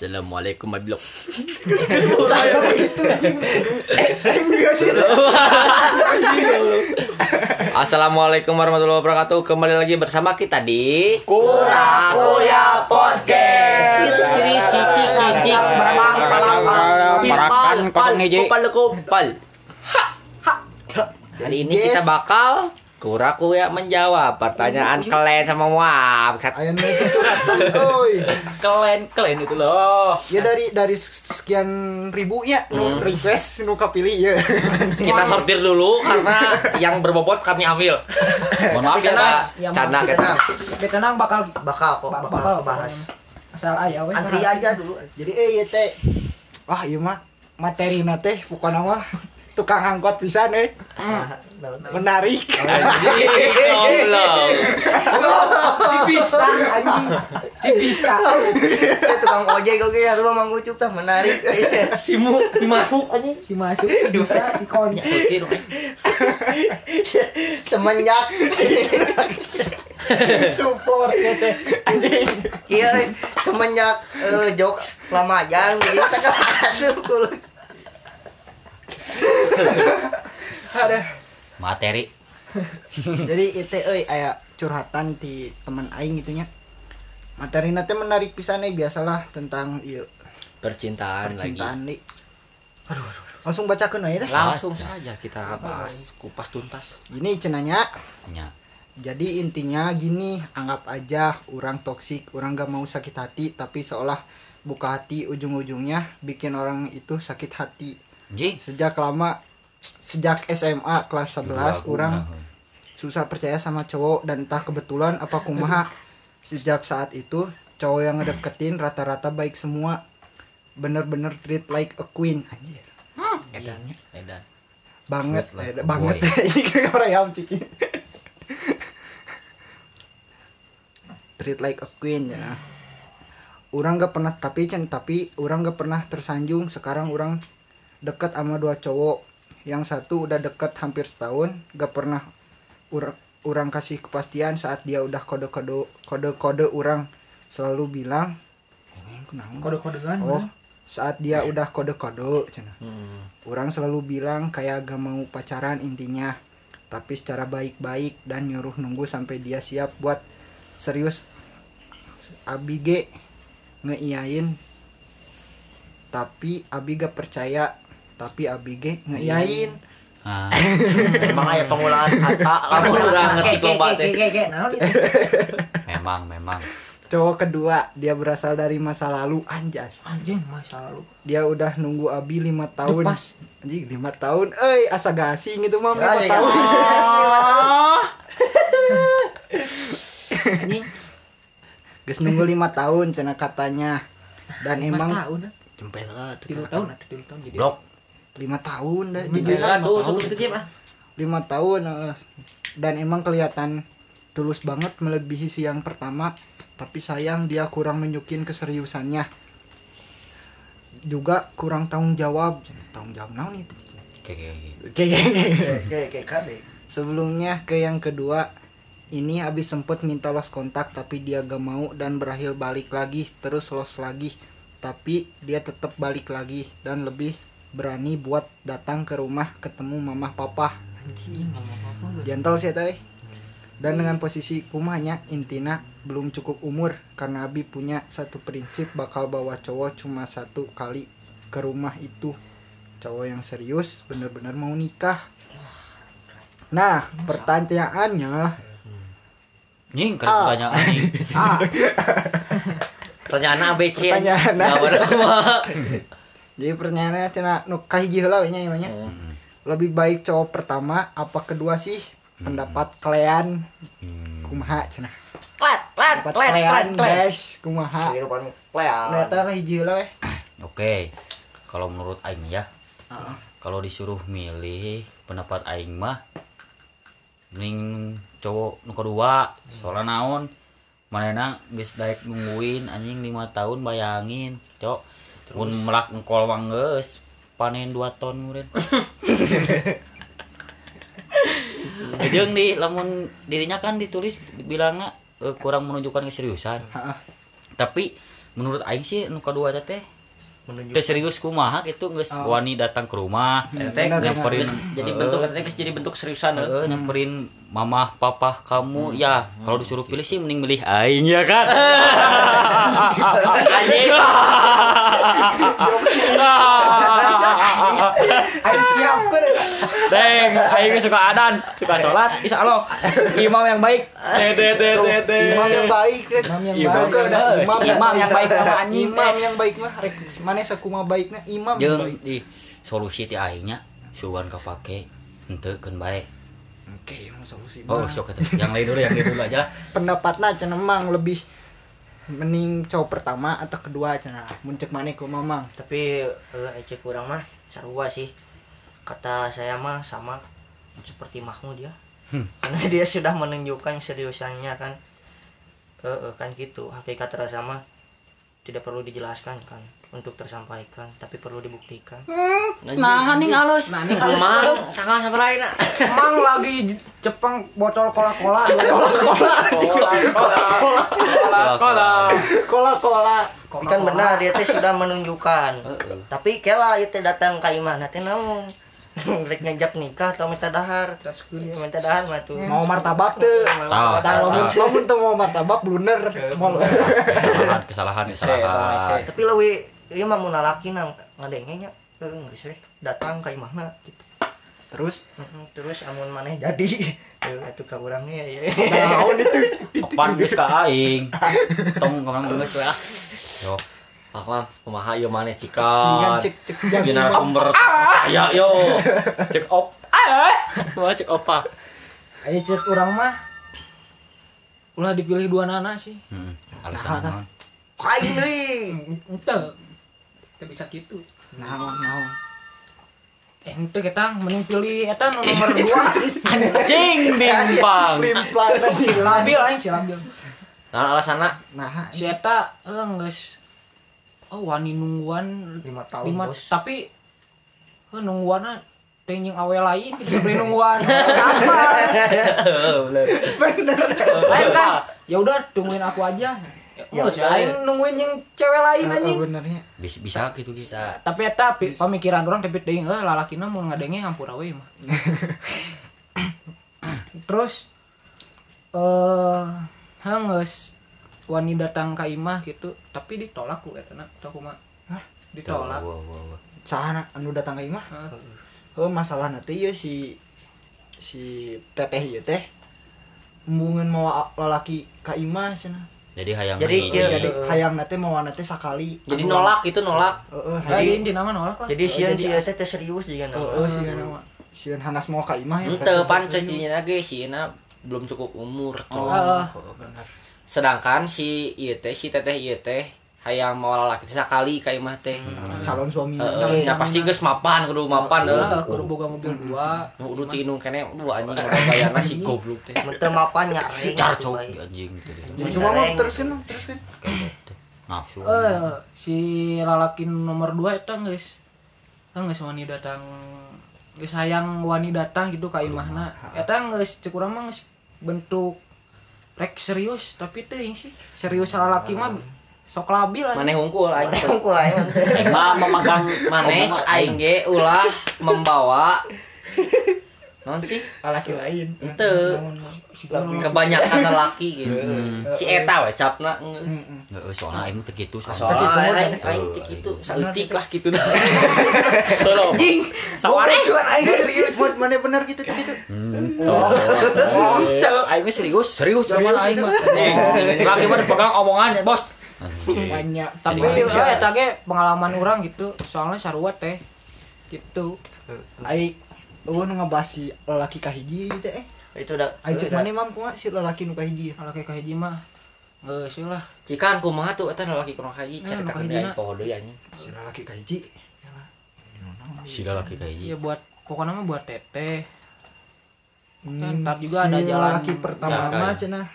Assalamualaikum Mablok. Assalamualaikum warahmatullahi wabarakatuh. Kembali lagi bersama kita di Kurakuya Podcast. Itu siti kisik Parakan kosong hiji. Kupal kupal. Hari ini kita bakal Kurakuya menjawab pertanyaan kalian sama Wap. Ayo nih itu curhatan, oi. Kalian kalian itu loh. Ya dari dari sekian ribunya nu request nu kapilih ya. Kita sortir dulu karena yang berbobot kami ambil. Mohon maaf ya, Mas. Yang Canda kita. Tapi tenang bakal Bakal kok, bakal, bakal kebahas. Asal aya we. Antri aja dulu. Jadi eh ya teh. Wah, iya mah materi na teh bukan nama tukang angkot pisan eh. Menarik. Anjing, goblok. Si bisa anjing. Si bisa. tukang ojek oke ya rumah mang ucup tah menarik Si mu masuk anjing. Si masuk si bisa si konya. Dong. semenjak Support ya teh. Anjing. iya semenjak eh, jok lamajan jadi saya masuk dulu Ada. Materi. Jadi itu euy aya curhatan di teman aing gitu nya. Materi teh menarik pisan eh biasalah tentang ieu Percintaan, lagi. percintaan nih. Aduh, aduh. Langsung bacakeun aja teh. Langsung saja kita bahas kupas tuntas. Gini cenanya. Ya. Jadi intinya gini, anggap aja orang toksik, orang gak mau sakit hati, tapi seolah buka hati ujung-ujungnya bikin orang itu sakit hati. Sejak lama, sejak SMA kelas 11, orang susah percaya sama cowok dan entah kebetulan apa kumaha. Sejak saat itu, cowok yang ngedeketin rata-rata baik semua. Bener-bener treat like a queen. Anjir. Edannya. Edan. Banget, Treat like a banget. orang yang cici. treat like a queen ya. Orang gak pernah tapi cen tapi orang gak pernah tersanjung. Sekarang orang deket sama dua cowok. Yang satu udah deket hampir setahun, gak pernah ur- orang kasih kepastian saat dia udah kode-kode kode-kode orang selalu bilang "Ini kunaon?" Kode-kodean. Oh, saat dia udah kode-kode cenah. Hmm. Orang selalu bilang kayak gak mau pacaran intinya Tapi secara baik-baik dan nyuruh nunggu sampai dia siap buat serius Abi ge ngeiyain Tapi Abi gak percaya Tapi Abi ge ngeiyain Ah. Emang aya pengulangan kata lamun urang ngetik loba teh. Memang, memang. Cowok kedua dia berasal dari masa lalu anjas Anjing masa lalu. Dia udah nunggu Abi lima tahun Lepas. Anjing lima tahun Eh asa gasing itu mah lima Ya, ya, tahun Anjing. Geus nunggu lima tahun cina katanya Dan Lima emang tahun. dah. Jempel lah. Tilu tahun atau tilu tahun jadi. Blok. Lima tahun dah Lima jadi tahun. lima tahun. dan emang kelihatan tulus banget melebihi si yang pertama. Tapi sayang dia kurang nunjukin keseriusannya. Juga kurang tanggung jawab. Tanggung jawab naon itu? Oke, oke, oke. Oke, oke, oke. kayak kayak kabe sebelumnya ke yang kedua ini habis sempet minta los kontak tapi dia gak mau dan berakhir balik lagi terus los lagi. Tapi dia tetap balik lagi dan lebih berani buat datang ke rumah ketemu mama papa Anjing. gentle sih teh dan dengan posisi rumahnya intina belum cukup umur karena Abi punya satu prinsip bakal bawa cowok cuma satu kali ke rumah itu cowok yang serius bener-bener mau nikah nah pertanyaannya Nying, keren Ah. pertanyaan anjing. Ah, Pertanyaan ABC. Pertanyaan. Jadi pertanyaannya cina nu kahiji heula we nya. Hmm. lebih baik cowok pertama apa kedua sih pendapat kalian Hmm. kumaha cina klat, klat, pendapat klat, klat, kalian klat. guys kumaha kehidupan kleang Ternyata hiji heula we Oke. Kalau menurut aing ya, Heeh. kalau disuruh milih pendapat aing mah mending cowok nu kedua soalnya naon manena geus daek nungguin anjing lima tahun bayangin cok mun melak engkol geus panen 2 ton murid. Jeung di lamun dirinya kan ditulis bilangnya eh, kurang menunjukkan keseriusan. Tapi menurut aing sih nu kedua teh teh teh serius kumaha gitu geus. Oh. wani datang ke rumah Hmm, teh nyamperin bener. jadi bentuk katanya geus jadi bentuk seriusan Heeh, nyamperin mamah papah kamu ya. Kalau disuruh pilih sih mending milih aing ya kan? Anjing Ayo siapkan. Deng, aing suka adan, suka sholat, insya Allah imam yang baik. Imam yang baik kan Imam yang baik. Eh, Imam yang baik imam yang baik mah rek mana sakuma baiknya imam yang Jeung di solusi ti aingnya sugan kapake henteu keun baik. oke solusi Oh, sok. Yang lain dulu, yang lain dulu aja. pendapatnya cenah emang lebih mending cowok pertama atau kedua cenah muncul mana ku mamang tapi eh, ecek kurang mah sarua sih. Kata saya mah sama seperti Mahmud ya. Hmm. karena dia sudah menunjukkan seriusannya kan. Eh, eh, kan gitu. Hakikat rasa mah tidak perlu dijelaskan kan untuk tersampaikan tapi perlu dibuktikan. Nah, nih alus. Nah, ini emang sangat sama lain nak. Emang lagi Jepang botol cola-cola dulu. Kola. kola kola kan benar dia teh sudah menunjukkan. Tapi kela itu datang ke imah. Nanti namun rek ngajak nikah atau minta dahar? Ya, minta dahar mah tuh. Mau martabak tuh Tah, Tah, lamun tah. lamun tuh mau martabak blunder. Mau Kesalahan, kesalahan, kesalahan. tapi lebih iya mah mun lalaki na ngadengenya eh geus we datang ka imahna gitu. Terus? Terus amun maneh jadi. Atuh ka urangnya ya. Naon itu? Apaan geus ka aing? Tong ke mana geus we ah. Yo. ah mam kumaha ieu maneh Cingan cikan cek cek Di narasumber ya yo Cek op. Ah. Wah, cek opa. Ayo cek orang mah. Ulah dipilih dua nana sih. Heeh. Alasan naon? kain deui Ente. Kita bisa gitu. naon naon Eh, ente kita mending pilih eta nomor dua. Anjing bimbang. limplan Si labil aing labil. Nah alasana nah Si eta eh geus oh wani nungguan lima tahun lima bos tapi eh nungguan teh jeung awe lain kita beri nungguan. Apa? Lain kan. Ya udah tungguin aku aja. Ya Ya nungguin yang cewek lain anjing. benernya Bisa bisa gitu bisa. tapi eta pi- pemikiran orang tapi teuing eh lalakina mau ngadenge hampura we mah terus eh hangus wani datang ka imah gitu tapi ditolak ku eta teu kumaha Hah? ditolak. Wah, wah, wah. sahana anu datang ka imah? Heeh. oh masalah nanti ya si si teteh ieu teh. Mungkin mau lalaki ka imah cenah Jadi hayang Jadi, iya, jadi hayang nanti mau nanti sakali. Jadi Anu, nolak itu nolak. Heeh jadi hayang di nama nolak lah. jadi sieun jadi- sia teh serius juga. Heeh sih kan mah sieun hanas mau ka imah ya berarti pan lagi si Ina belum cukup umur oh. Heeh. oh, benar. Sedangkan si ieu teh si teteh ieu teh hayang mau lalaki teh sakali ka imah teh. Calon suami. Heeh, ya pasti geus mapan kudu mapan Heeh, deh kudu boga mobil dua. Kudu ti inung kene lu anjing udah bayarna si goblok teh. Mun teu mapan bae. di anjing. Jadi cuma mau Kayak gitu. Nafsu. eh si lalaki nomor dua eta geus. Kan geus wani datang geus hayang wani datang gitu ka imahna. Eta geus cek urang mah geus bentuk rek serius tapi teuing sih serius lalaki mah sok labil anjing. maneh hungkul aing Maneh unggul aing. Ma memegang maneh aing ge ulah membawa non sih? Laki lain. Ente. Kebanyakan lelaki gitu. Si eta we capna geus Heeh, soalnya aing gitu soalnya. aing teh kitu. Saeutik lah kitu dah. Tolong. Anjing. Sawari. Boleh, aing serius. Buat mana benar gitu gitu Hmm, tuh. Aing serius, serius sama aing itu. mah. Laki mah dipegang omongannya, Bos. Banyak tapi Serius. eh, eta ge pengalaman orang gitu. Soalnya sarua teh. Gitu. Aing Oh, nu ngebahas si lelaki kahiji gitu eh. itu udah Aing cek udah. mana mam kumaha si lelaki nu kahiji. lalaki kahiji mah geus we lah cikan kumaha tuh eta lelaki kuno haji Eh, cerita nu ke kahijina. deui poho deui anjing Si lelaki kahiji. Si laki kayak iya gitu. buat pokoknya mah buat teteh Hmm, ntar juga ada si jalan- lelaki pertama Ya, mah kayak. cenah.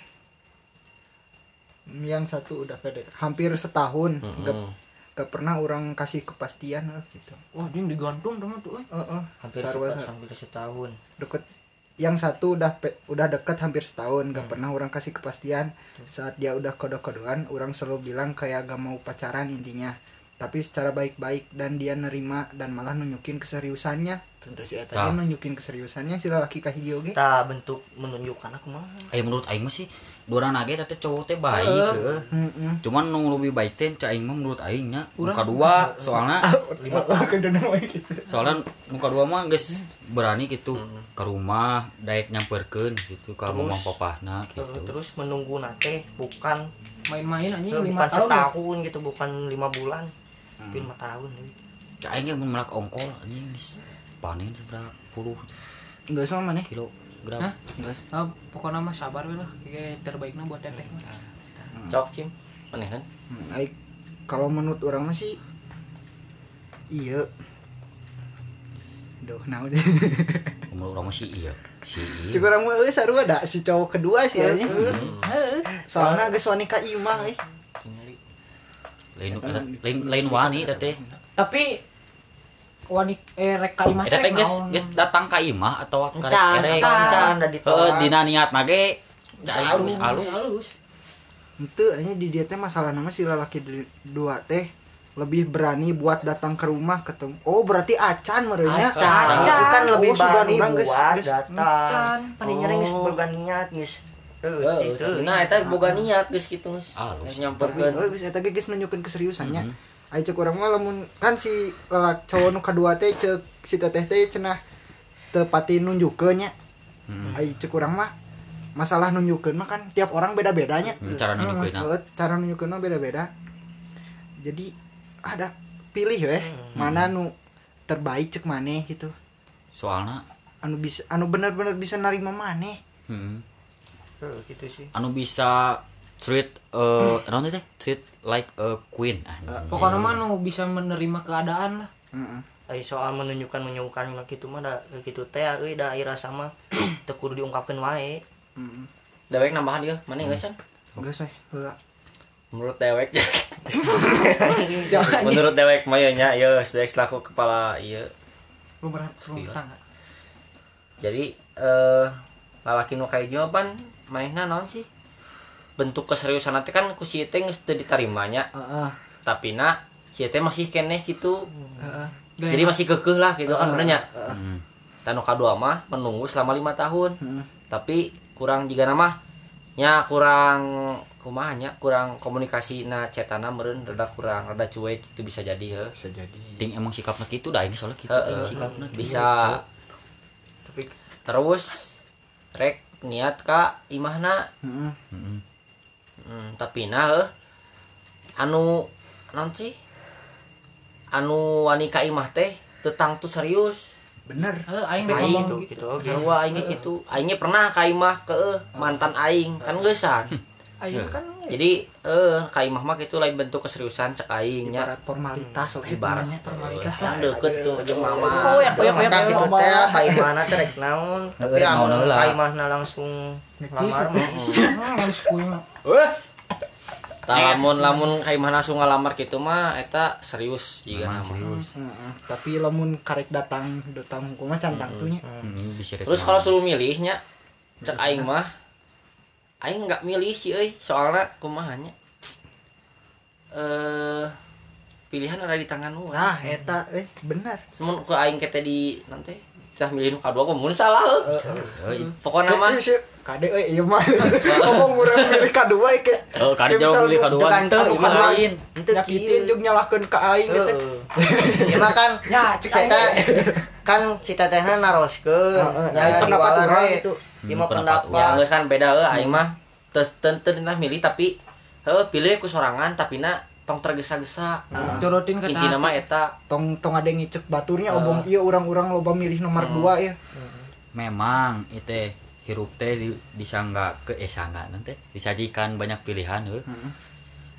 Yang satu udah pede hampir setahun Mm-mm. gak, gak pernah orang kasih kepastian eh, gitu. wah dia digantung teman tuh eh. Heeh. hampir Sarua sepa- sa- hampir setahun deket yang satu udah pe- udah deket hampir setahun gak pernah orang kasih kepastian saat dia udah kode-kodean orang selalu bilang kayak gak mau pacaran intinya tapi secara baik-baik dan dia nerima dan malah nunjukin keseriusannya terus si eta Tah. nunjukin keseriusannya si laki kahijau ge kita bentuk menunjukkan aku mah Ayo menurut aing mah sih dua nage teh cowok teh baik. Heeh. Cuman nu lebih baik teh cak aing mah menurut aing nya muka dua soalnya lima gitu soalnya muka dua mah geus berani gitu ke rumah daek nyamperkeun gitu ka mamang papahna Eh, gitu. terus menunggu nanti bukan main-main anjing eh, lima bukan tahun setahun gitu bukan lima bulan tapi lima tahun eh. Cak aing mun melak ongkol anjing panen seberapa puluh enggak sama mana kilogram. Hah? Ah, pokoknya mah sabar lah kayak terbaiknya buat teteh mah. cok cim mana kan Hmm, kalau menurut orang mah sih iya Duh, nah udah. Menurut orang mah sih iya. Si iya. Cukup orang mah euy sarua da si cowok kedua sih aja. Heeh. Soalnya geus wani ka imah euy. Lain lain lain wani teh. Tapi wani eh rek ka imah teh geus geus datang ka imah atau ka erek. encan, da Heeh, ditolak. dina niat nage cai halus halus. halus. Henteu anya di dia teh masalah nama si lalaki di- dua teh lebih berani buat datang ke rumah ketemu. Oh, berarti acan merenya. Acan. Acan. kan lebih Oh, berani buat geus- geus- datang Acan. paninya geus Oh. boga niat geus Heeh, nah eta boga niat geus kitu geus. Geus nyamperkeun geus eta ge geus nunjukeun keseriusannya. Ayo cek urang mah lamun kan si lelaki cowok nu kadua teh cek si teteh teh cenah teu pati nunjukeun nya. Heeh. Ayo cek urang mah masalah nunjukeun mah kan tiap orang beda-bedanya. Cara nunjukeun. Heeh, cara nunjukeun mah beda-beda. Jadi ada pilih weh mana nu terbaik cek maneh gitu. Soalna Anu bisa anu bener-bener bisa narima maneh. heeh. Heuh, gitu sih anu bisa treat eh naon teh treat like a queen. Ah Pokoknya mah nu bisa menerima keadaan lah. Soal menunjukkan menunjukkan mah kitu mah da kitu teh euy da ira sama teu kudu diungkapkeun wae. Heeh. dewek nambahan dia mana geus kan Geus weh, heula. menurut dewek. Menurut dewek mah ya nya ya dewek selaku kepala iya Rumah rumah tangga. jadi eh lalaki nu kayak jawaban manehna naon sih bentuk keseriusan nanti kan ku si teh geus teu ditarimanya Heeh. tapi na si teh masih keneh gitu Heeh. Gaya jadi masih kekeh lah gitu kan benernya Hmm. tanu kadua mah menunggu selama lima tahun Heeh. tapi kurang jika nama nya kurang kumanya kurang komunikasi na cetana meren rada kurang rada cuek itu bisa jadi ya Bisa jadi. ting emang sikapna kitu dah ini soalnya kitu Heeh. aing sikapna kitu. bisa tapi terus rek niat ka imahna Heeh. Heeh. Hmm, tapi nah heuh, anu non sih? Anu wani ka imah teh tetang tuh serius. Bener. Eh, aing dek Aing gitu gitu. gitu oke. Sarua aing ge gitu. Aingnya pernah ka imah ke eh, mantan aing. Kan geusan Aing kan jadi eh ka imah mah gitu lain bentuk keseriusan cek aing nya Ibarat formalitas lah ibarat hitungannya. formalitas yang deket tuh jeung mama Oh, ya, ya, ya, ya, gitu ya. teh kai mana teh rek naon tapi Heeh, amun naon heula. kai mahna langsung lamar mah Hmm, harus kuing. Tah lamun lamun ka imah langsung ngalamar gitu mah eta serius Emang nama serius. Tapi lamun karek datang datang kumaha cantang tuh nya. Hmm, terus kalau suruh milihnya cek aing mah aing nggak milih sih euy soalnya kumaha nya eh pilihan ada di tangan lu Nah, eta eh bener. Semun ke aing kete di nanti kita milih nu kadua mun salah heuh. Euy. pokoknya mah Kade euy ieu mah. Ngomong urang milih kadua ke. Oh, kada jauh pilih kadua teu lain. Ente Nyakitin jeung nyalahkeun ka aing gitu. Heeh. Ya mah kan Ya, cek ge. Kan si tetehna naroskeun. Heeh, Ya, nah, pendapat we. itu. Mah Hmm, pendapat pendapat. ya geus kan beda heuh aing mah tes teu teu milih tapi heuh pilih ku sorangan tapi na tong tergesa-gesa Turutin ke intina mah eta Tong tong ada yang ngicek baturnya obong ieu urang-urang loba milih nomor 2 ya. Memang itu hirup teh di, disangga ke eh sangga nanti disajikan banyak pilihan heuh. Heeh.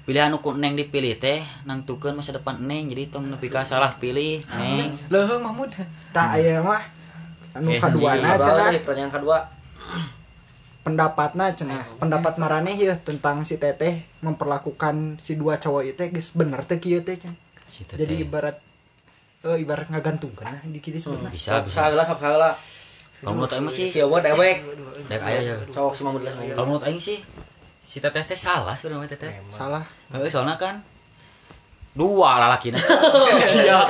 Pilihan nu ku neng dipilih teh nangtukeun masa depan neng jadi tong nepi ka salah pilih neng. Leuheung Mahmud. Tah aya mah anu Eh, kaduana iya. cenah Kedua, pertanyaan kedua pendapatna cenah pendapat maraneh ya tentang si teteh memperlakukan si dua cowok itu geus bener teh kieu teh. Si teteh. Jadi ibarat eh ibarat ngagantungkeun nah di kitu sebenarnya. bisa bisa. salah sok salah kalau menurut aing sih si Owo dewek dek aya ya cowok si Mahmud Las kalau menurut aing sih si teteh teh salah sebenarnya teteh. Salah. Heeh, soalnya kan dua lalaki sia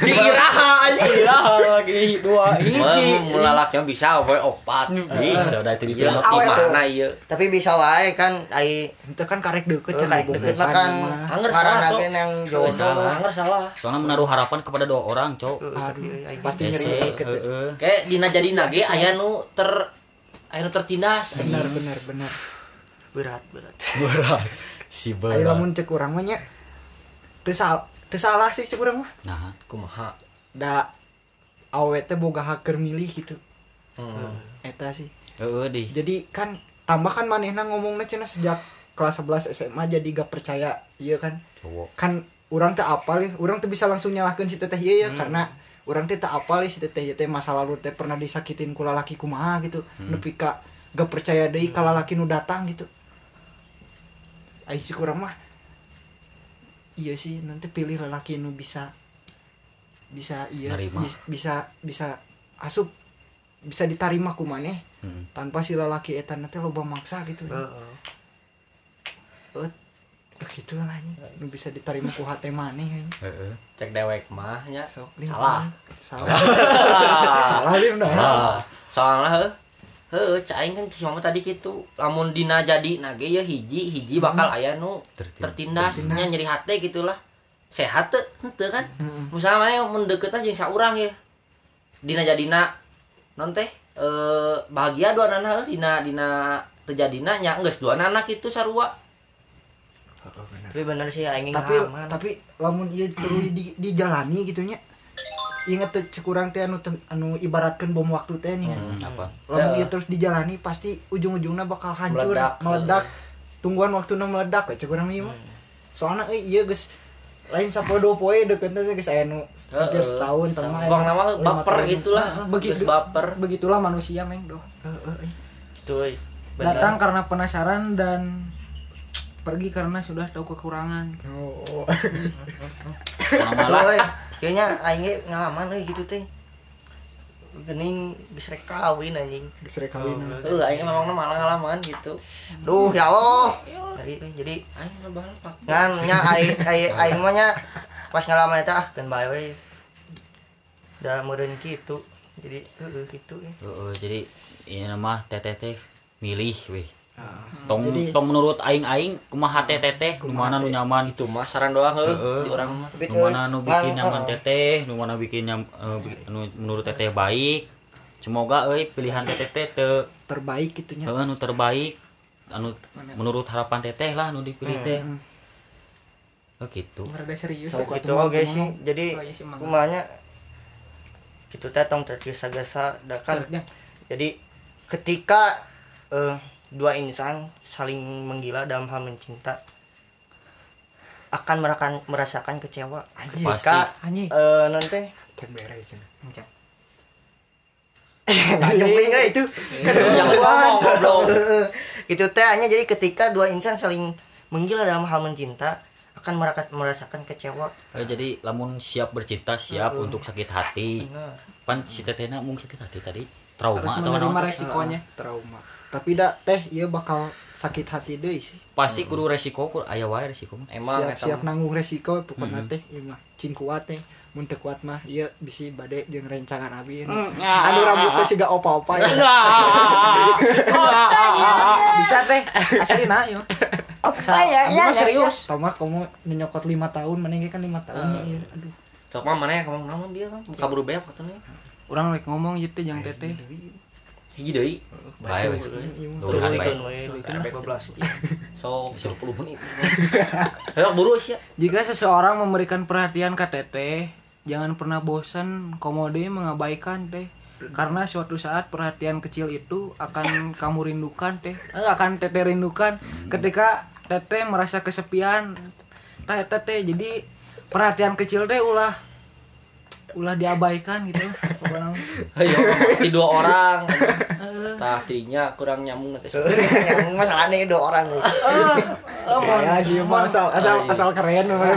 Iraha aja iraha lagi dua hiji. yang bisa we opat. Bisa udah itu Iya, diterima gimana iya. Tapi bisa wae kan ai. Itu kan karek deket eh, cenah karek bobogohan deket mah kan. Anger salah, yang jodoh salah. Anger salah. Soalnya menaruh harapan kepada dua orang cowok Heeh, tapi ai pasti nyeri ya. kayak dina jadi nage aya nu ter aya nu tertindas. Benar benar benar berat berat. Berat. Si ayo berat. lamun cek urang mah nya teu sal- teu salah sih cek urang mah. Nah. Kumaha? Da awet teh boga hak keur milih gitu. Hmm. eta sih. Heeh di. Jadi kan tambah kan manehna ngomongnya cenah sejak kelas 11 SMA jadi gak percaya iya kan? Cowok. Kan orang teh apal ya. Orang tuh bisa langsung nyalahkan si teteh iya ya karena orang teh tak apal ya si teteh ieu teh. Masa lalu teh pernah disakitin ku lalaki kumaha gitu. Nepi ka gak percaya deui ka lalaki nu datang gitu Sih kurang mah. Iya sih nanti pilih lelaki nu bisa bisa iya Nerima. bis- bisa bisa asup bisa diterima ku maneh Heeh. tanpa si lelaki eta nanti loba maksa gitu. Heeh. Eh, gitu lah nu bisa diterima ku hate maneh anjing. heeh. Cek dewek mah nya. Sok, salah. Salah. Salah lim dah Ah, soalnya heuh heuh caing kan si mama tadi gitu lamun dina jadi nage ya hiji hiji bakal aya nu Tertin- tertindas nyeri hate gitulah sehat tuh henteu kan? Mm-mm. misalnya mana yang mendeketnya jeung saurang ya. Dina jadina non teh eh bahagia dua anak dina dina terjadina nya geus dua anak itu sarua tapi bener sih aing tapi tapi lamun ieu terus di dijalani gitunya inget teh cekurang teh anu anu ibaratkan bom waktu teh nih. Hmm, apa? Lamun terus dijalani pasti ujung-ujungnya bakal hancur Meledak. meledak, tungguan waktu meledak we cekurang ieu mah. Soalnya eh iya geus lain sapodo poe deket teh geus aya nu hampir setahun tah mah Bang nama baper gitulah begitu baper. begitulah manusia meng doh. Heeh, eh. gitu euy. Bener. datang karena penasaran dan pergi karena sudah tahu kekurangan. Oh. Malah kayaknya aing ge ngalaman euy gitu teh. Gening geus rek kawin anjing. Geus rek kawin. Heuh aing memang malah ngalaman gitu. Duh ya Allah. Jadi jadi aing ngan nya aing aing aing mah nya pas ngalaman eta ah kan bae we da meureun kitu. Jadi heeh gitu ya. heeh jadi ini mah teteh teh milih weh Ah. tong Jadi- tong menurut aing aing kumaha teteh teh nu mana nu nyaman? itu mah saran doang heuh Heeh. di mah. Nu mana nu bikin ngan, nyaman teteh nu mana bikin nyam eh, nu menurut teteh baik. Semoga euy pilihan teteh teh terbaik gitunya heeh nu terbaik. Anu menurut harapan teteh lah nu dipilih teh. Hmm. oh gitu. Rada serius Sok. ya. gitu oke sih. jadi Oh, iya kumanya gitu teh tong tergesa-gesa da kan? Ya, jadi ketika eh, dua insan saling menggila dalam hal mencinta akan merasakan merasakan kecewa. Ketika anjing. eh nanti nggak itu. Jangan ngomong goblok. gitu teh hanya jadi ketika dua insan saling menggila dalam hal mencinta akan merasakan kecewa. Eh, jadi lamun siap bercinta siap untuk sakit hati. Benar. pan si tetehna mung sakit hati tadi? Harus trauma atau menerima apa resikonya. Ah, trauma tapi dak teh ieu bakal sakit hati deui sih. Pasti kudu resiko kudu aya wae resiko emang siap siap nanggung resiko pokoknya Mm-mm. teh ieu mah. Cing kuat teh mun teu kuat mah ieu bisi bade jeung rencangan abi anu Mm, ya. anu rambutnya siga opa-opa ya. bisa teh asalina yo Asal, ambil mah serius. Tau mah kamu nyokot lima tahun mana kan lima tahun ya aduh. Sok mah mana ya kamu namun dia kan buka buru beak katanya. Orang rek ngomong gitu jangan teteh hiji deui. Bae we Iya, we, karena 12 sok 10 menit. Ayo buru sih Jika seseorang memberikan perhatian ke teteh, jangan pernah bosan komode mengabaikan teh. Karena suatu saat perhatian kecil itu akan kamu rindukan teh. Eh, akan teteh rindukan ketika teteh merasa kesepian. Tah eta teh. Jadi perhatian kecil teh ulah ulah diabaikan gitu. Pokoknya, ayo mati dua orang. Tah tidinya kurang nyambung nanti. Yang masalahnya dua orang eh, mon- ya sih asal asal asal keren mah.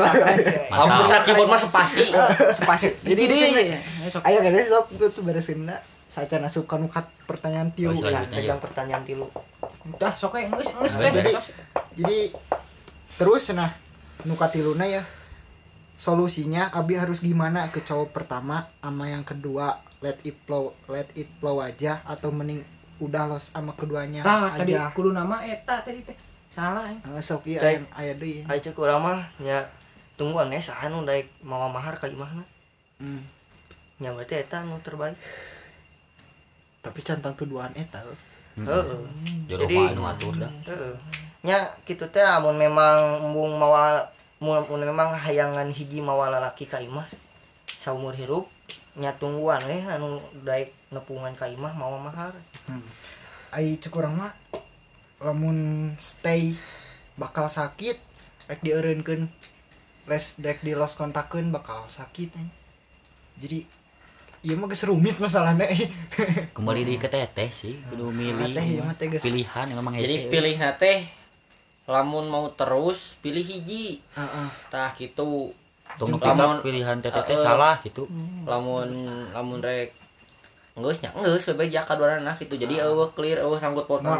Ampun sa keyboard mah sepasi. Spasi. Jadi Jadi dia cenah. ya. Sok. ayo kan sok. Tuh tuh beresin dah saja asup kan kat pertanyaan tilu. Oh, Ya, pegang pertanyaan tilu. Udah sok nges Nah, teh jadi- jadi terus nah nuka tiluna ya solusinya abi harus gimana? Ke cowok pertama sama yang kedua let it flow let it flow aja atau mending udah los sama keduanya Tah tadi aja. kudu nama eta tadi teh. Salah ya. Eh, sok iya aya- aya deui. Ayo cek urang mah nya tungguan ya saha nu daek mawa mahar ka imahna Hmm. nya berarti eta nu terbaik. Tapi cantang keduaan eta eh. heeh. Jodoh Jadi- mah anu atur dah. Heeh. Nya kitu teh amun memang embung mawa memang hayangan hiji mawa lalaki ka imah saumur hirup nya tungguan we anu daek nepungan ka imah mawa mahar Hmm. ai cek urang mah lamun stay bakal sakit rek dieureunkeun les dek di los kontakeun bakal sakit eh. jadi iya mah geus rumit masalahnya eh. kembali di ke teteh sih kudu milih Teh teh geus pilihan emang jadi pilih nate lamun mau terus pilih hiji. Heeh. tah gitu. Lamun- pilihan teteh teh Eh, salah gitu. Lamun lamun rek geus nya geus bebek ya kadua anak gitu. Jadi eueuh clear eueuh sanggut paut mau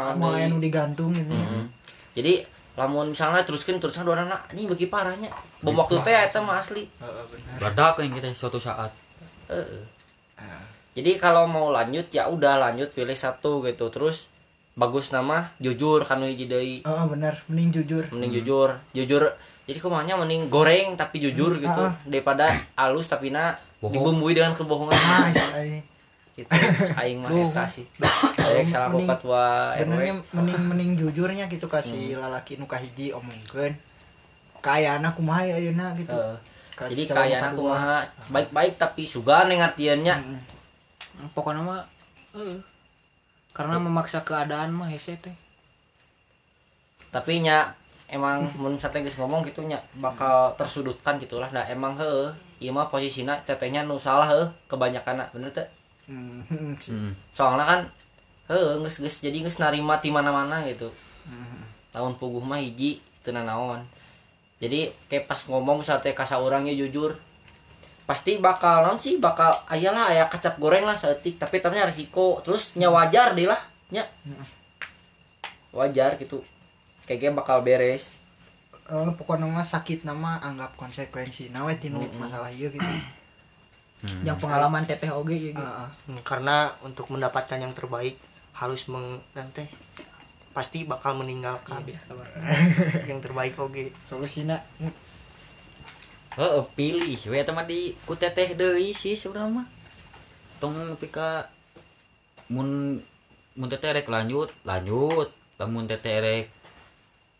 nu digantung gitu. Jadi lamun misalnya teruskan teruskan dua anak ini bagi parahnya bom waktu teh eta mah asli. Heeh, bener. Badak yang kita suatu saat. Heeh. jadi kalau mau lanjut ya udah lanjut pilih satu gitu. Terus bagus nama jujur kan hiji deui Heeh, bener mending jujur. Mending jujur. Jujur jadi kumanya mending goreng tapi jujur Hmm, gitu ah. daripada halus tapi na Bohong. dibumbui dengan kebohongan. Ah ai gitu aing mah eta sih. Aing salah ketua benernya RW mending mending jujurnya gitu kasih lalaki nu kahiji omongkeun kaayana kumaha ya ayeuna gitu. Heeh. Kasih jadi kayak kedua. aku mah baik-baik tapi suga neng artiannya Mm-mm. pokoknya mah eh, karena memaksa keadaan mah hese teh. Tapi nya emang mun sate geus ngomong gitu nya bakal tersudutkan gitulah. Nah emang heueuh ieu mah posisina tetehnya nu salah heuh kebanyakan bener teh? Hmm, hmm, Hmm. soalnya kan heuh geus geus jadi geus narima di mana-mana gitu. Hmm. lawan puguh mah hiji teu naon jadi kayak pas ngomong sate kasa orangnya jujur pasti bakal non sih bakal ayalah aya kecap goreng lah seetik. Tapi ternyata resiko terus nya wajar deh lah nya. Wajar gitu. Kayaknya bakal beres. Eh, pokoknya mah sakit nama anggap konsekuensi. Nawe tinu masalah ieu gitu. Hmm. yang pengalaman teteh oge ya gitu. Heeh. Hmm, karena untuk mendapatkan yang terbaik harus meng nanti pasti bakal meninggalkan Iya, yang terbaik oke solusina Heeh, pilih we eta mah di ku teteh deui sih sebenarnya mah. Tong nepi ka mun mun teteh rek lanjut, lanjut. Lamun teteh rek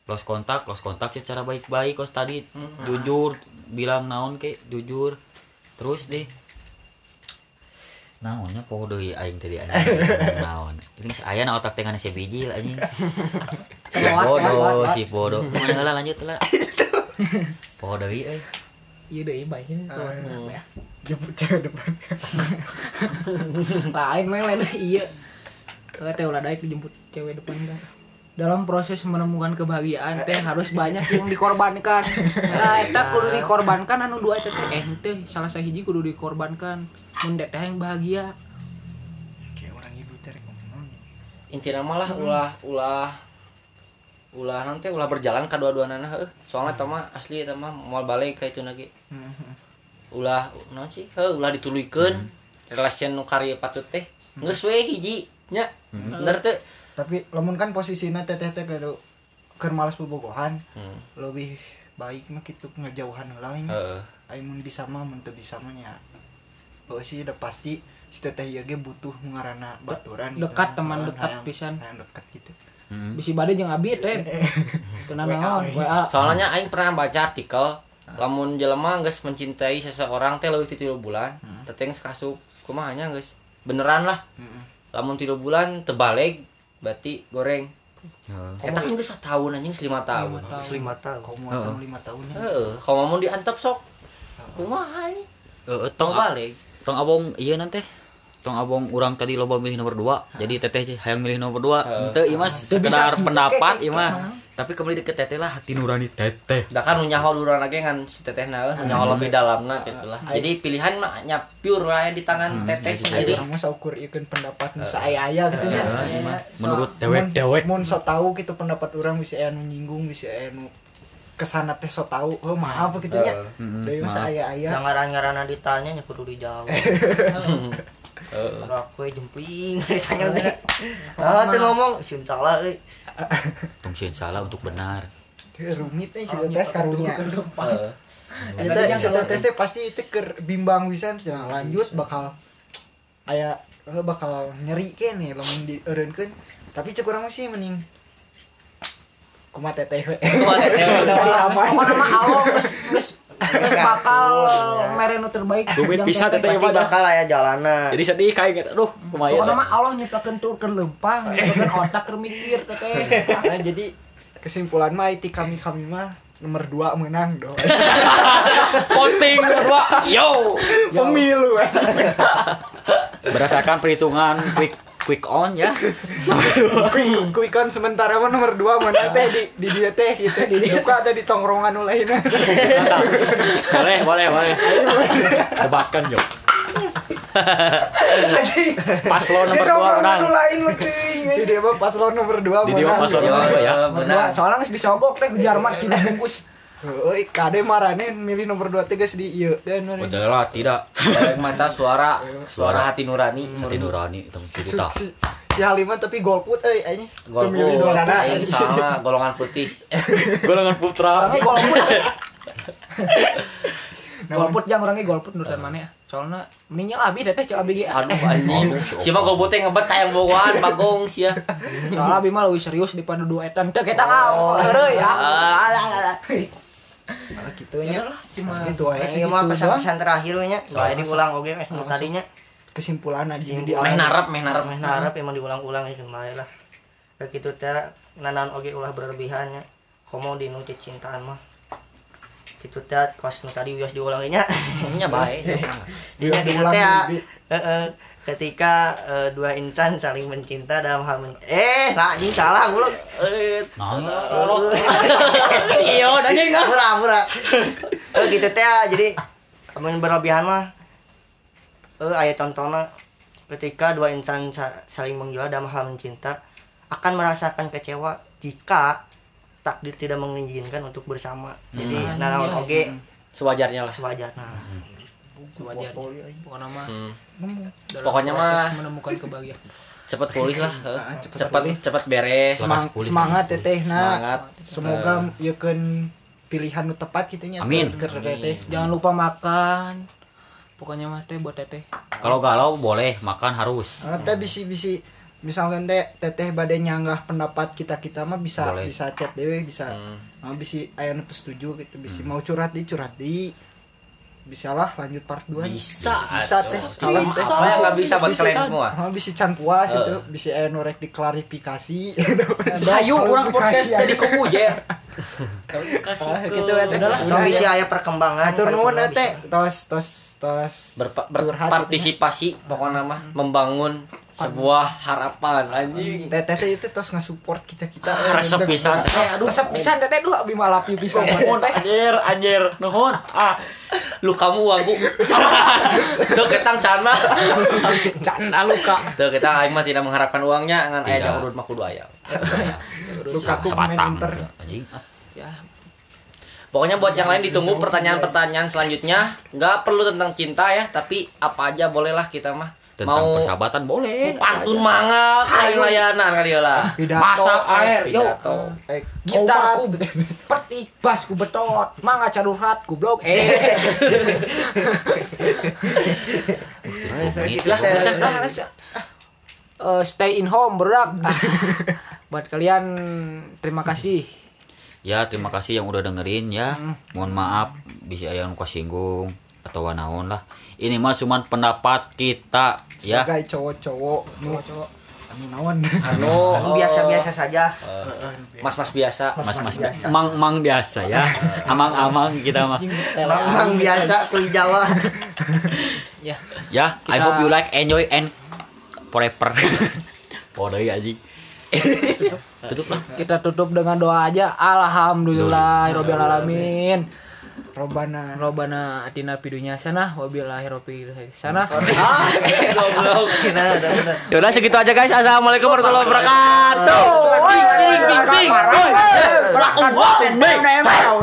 close kontak, close kontak secara baik-baik kos tadi jujur bilang naon ke jujur. Terus deh naonnya poho deui aing tadi ngomong naon. Ini si aya otak teh ngana si biji anjing. Si bodoh, si bodoh. Mana heula lanjut lah. Poho deui euy. Iya deh baiknya Hmm. ya? Jemput cewek depan. Lain main lain iya. Eh, teh ulah daek dijemput cewek depan kan dalam proses menemukan kebahagiaan teh harus banyak yang dikorbankan. Nah eta kudu dikorbankan anu dua eta teh. Eh teh salah sahiji kudu dikorbankan. Mun teh yang bahagia. Kayak orang ibu teh rek ngomong inti nama lah ulah ulah ulah nanti ulah berjalan kedua dua nana heuh. Soalnya tama asli tama mau balik ka itu lagi Hmm, ulah naon sih? Heuh ulah dituluykeun relation nu karya patut teh. Geus we hiji nya. Bener teh. Tapi lamun kan posisinya teteh teh kudu keur malas bobogohan hmm. lebih baik mah kitu ngejauhan nya heeh Ayo mun bisa mah mun teu bisa mah nya. Bahwa sih udah pasti si teteh ieu butuh ngaranna baturan Dekat, teman Hayang- dekat pisan. hayang dekat gitu Hmm. bisi bade jeung abi teh tenan naon? WA soalnya aing pernah baca artikel lamun jelema geus mencintai seseorang teh leuwih ti 3 bulan teteh geus kasup kumaha nya geus? Beneran lah. Heeh. lamun 3 bulan tebalik berarti goreng. Eta kan geus tahun anjing 5 tahun. Lima tahun. Kau mau Heeh. tahun lima tahunnya heeh. Kalau mau diantep sok. Kumaha anjing? Heeh, tong balik tong abong iya nanti tong abong orang tadi loba milih nomor dua. Jadi teteh hayang milih nomor dua. Ente ieu mas sekedar pendapat ieu mah. Tapi kembali deket teteh lah. Hati nurani teteh. Dah kan nyaho duluan lagi kan si teteh nah nyaho lebih dalamna gitu lah. Jadi pilihan mah nya pure wae di tangan teteh sendiri. Orang mah saukur ikan pendapat nu saaya gitu nya. Saya- menurut dewek dewek Mun so tahu gitu pendapat orang bisa anu nyinggung bisa anu ke sana teh so tahu oh maaf gitu nya. Mm-mm, Deui mah maaf. saya aya. yang ngaran-ngaran ditanya nya kudu dijawab Kalau aku jempling. Ditanya teh ah teu ngomong sieun salah euy Tong sieun salah untuk benar. Rumit nih si teh karunya. Heeh. Eta kalau- teteh pasti itu keur bimbang pisan cenah lanjut bakal aya eh, bakal nyeri kene lamun dieureunkeun. Tapi cek urang mah sih mending kumaha teteh. Kumaha teteh mah geus geus bakal mere nu terbaik. Rumit Yang pisan teteh pasti bakal aya jalana jadi sedih kayak gitu aduh Pokoknya ya mah Allah nyiptakeun turkeun lempang, nyiptakeun otak keur mikir teteh. Nah, jadi kesimpulan mah itu kami kami mah nomor dua menang dong. voting berdua yo Pemilu. berdasarkan perhitungan quick quick on ya Quick quick on sementara mah nomor dua menang teh di di dia teh gitu. Buka teh di tongkrongan nu lainnya. boleh boleh boleh debatkan yo pas lo nomor dua menang lain. Di dia mah pas lo nomor dua Di dia mah pas lo nomor dua ya Benar. Soalnya geus disogok teh ke Jerman kilo bungkus. Heuh, kade marane milih nomor dua teh geus di ieu dan udah lah tidak Derek mata suara suara hati nurani. hati nurani itu cerita si, si Halimah tapi golput euy anjing. Gol Pemilih dua nana. Aing salah golongan putih. golongan putra Orangnya golput. golput jang orangnya golput nurutan mana ya? Soalnya meninggal abi teteh cek abi ge. Aduh anjing. Si mah golputnya ngebet tayang bawaan bagong sia. Soalnya abi mah lebih serius daripada dua etan. Teu kita ngau, heureuy ya. Nah, gitu nya. Cuma Gitu aja Ini mah pesan-pesan terakhir we nya soalnya diulang wes nu tadinya. kesimpulan aja. Di Meh narap, meh narap. meh narap emang diulang-ulang itu bae lah. Kayak gitu teh. Nanan oge ulah berlebihannya. Komo di nu cintaan mah? Gitu teh. Kos nu tadi wios diulanginya Nya bae. Dinya gitu Diulang teh ketika eh, dua insan saling mencinta dalam hal men eh lah ini salah mulu eh nah Iya, anjing nah. murah murah. Eh gitu teh ya, jadi amun berlebihan mah. Eh aya contohnya ketika dua insan sa- saling menggila dalam hal mencinta akan merasakan kecewa jika takdir tidak mengizinkan untuk bersama. Jadi Hmm. nanaon Iya, oge? Sewajarnya lah. sewajarnya Sewajarnya. Pokoknya mah Hmm. Pokoknya mah- menemukan kebahagiaan. Cepet pulih lah. Ah, pulih. cepet beres. Semang- pulih. semangat teteh nah Semangat. semoga yekeun pilihan nu tepat gitu nya Amin. teteh Jangan lupa makan. Pokoknya mah teh buat teteh. kalau galau boleh makan harus Ah, teh bisi bisi misalkan teh teteh bade nyanggah pendapat kita kita mah bisa Boleh. bisa chat dewe bisa Hmm. ah, bisi aya nu teu setuju gitu bisi mau curhat di curhat di bisa lah lanjut part 2 Bisa. bisa teh. Kalau Bisa. apa yang nggak bisa buat kalian semua? ah, bisa can puas itu. Bisa aya nu rek diklarifikasi Hayu orang podcast Klarifikasi, dari kasih Ah, ke gitu ya, teh. Udahlah, so bisa aya perkembangan Atur nuhun paripurna teh. bisa. tos tos tos. Berpa- curhat berpartisipasi pokoknya mah membangun sebuah harapan anjing. teh teh teh itu tos nge-support kita kita resep pisan Eh, aduh, resep pisan teteh duh abi lapi pisan. nuhun anjir anjir nuhun ah Lu kamu wagu. Tuh ketang cana. Canda luka. Tuh kita aing mah tidak mengharapkan uangnya ngan aya yang urut mah kudu aya. lukaku pemain sabatang inter anjing Ya, Pokoknya buat yang lain ditunggu pertanyaan-pertanyaan selanjutnya. Nggak perlu tentang cinta ya, tapi apa aja bolehlah kita mah. Tentang Mau persahabatan boleh pantun manga, lain layanan kali ya lah. pidato masak air, yuk. Pidato. eh, Gitar ku peti bas ku betot, mangga cadurat ku blok. Eh. Eh, stay in home berak. Buat kalian terima kasih. Ya, terima kasih yang udah dengerin ya. Hmm. Mohon maaf bisa yang singgung atau naon lah. Ini mah cuman pendapat kita ya. sebagai cowok-cowok nu Cowok-cowok. anu naon Anu biasa-biasa saja Mas-mas biasa. Mas-mas mang mang biasa ya. Amang-amang kita mah. Memang biasa kulit Jawa Ya. Ya, I hope you like, enjoy and forever. Podoi anjing. tutup lah kita tutup dengan doa aja alhamdulillah robbil alamin Robana. robana atina pidunya sana wabillahi robbil sana Ah, goblok. Nah, bener. Yaudah segitu aja guys. Assalamualaikum warahmatullahi wabarakatuh. Bing bing bing bing. Boy. Yes. Bing bing bing.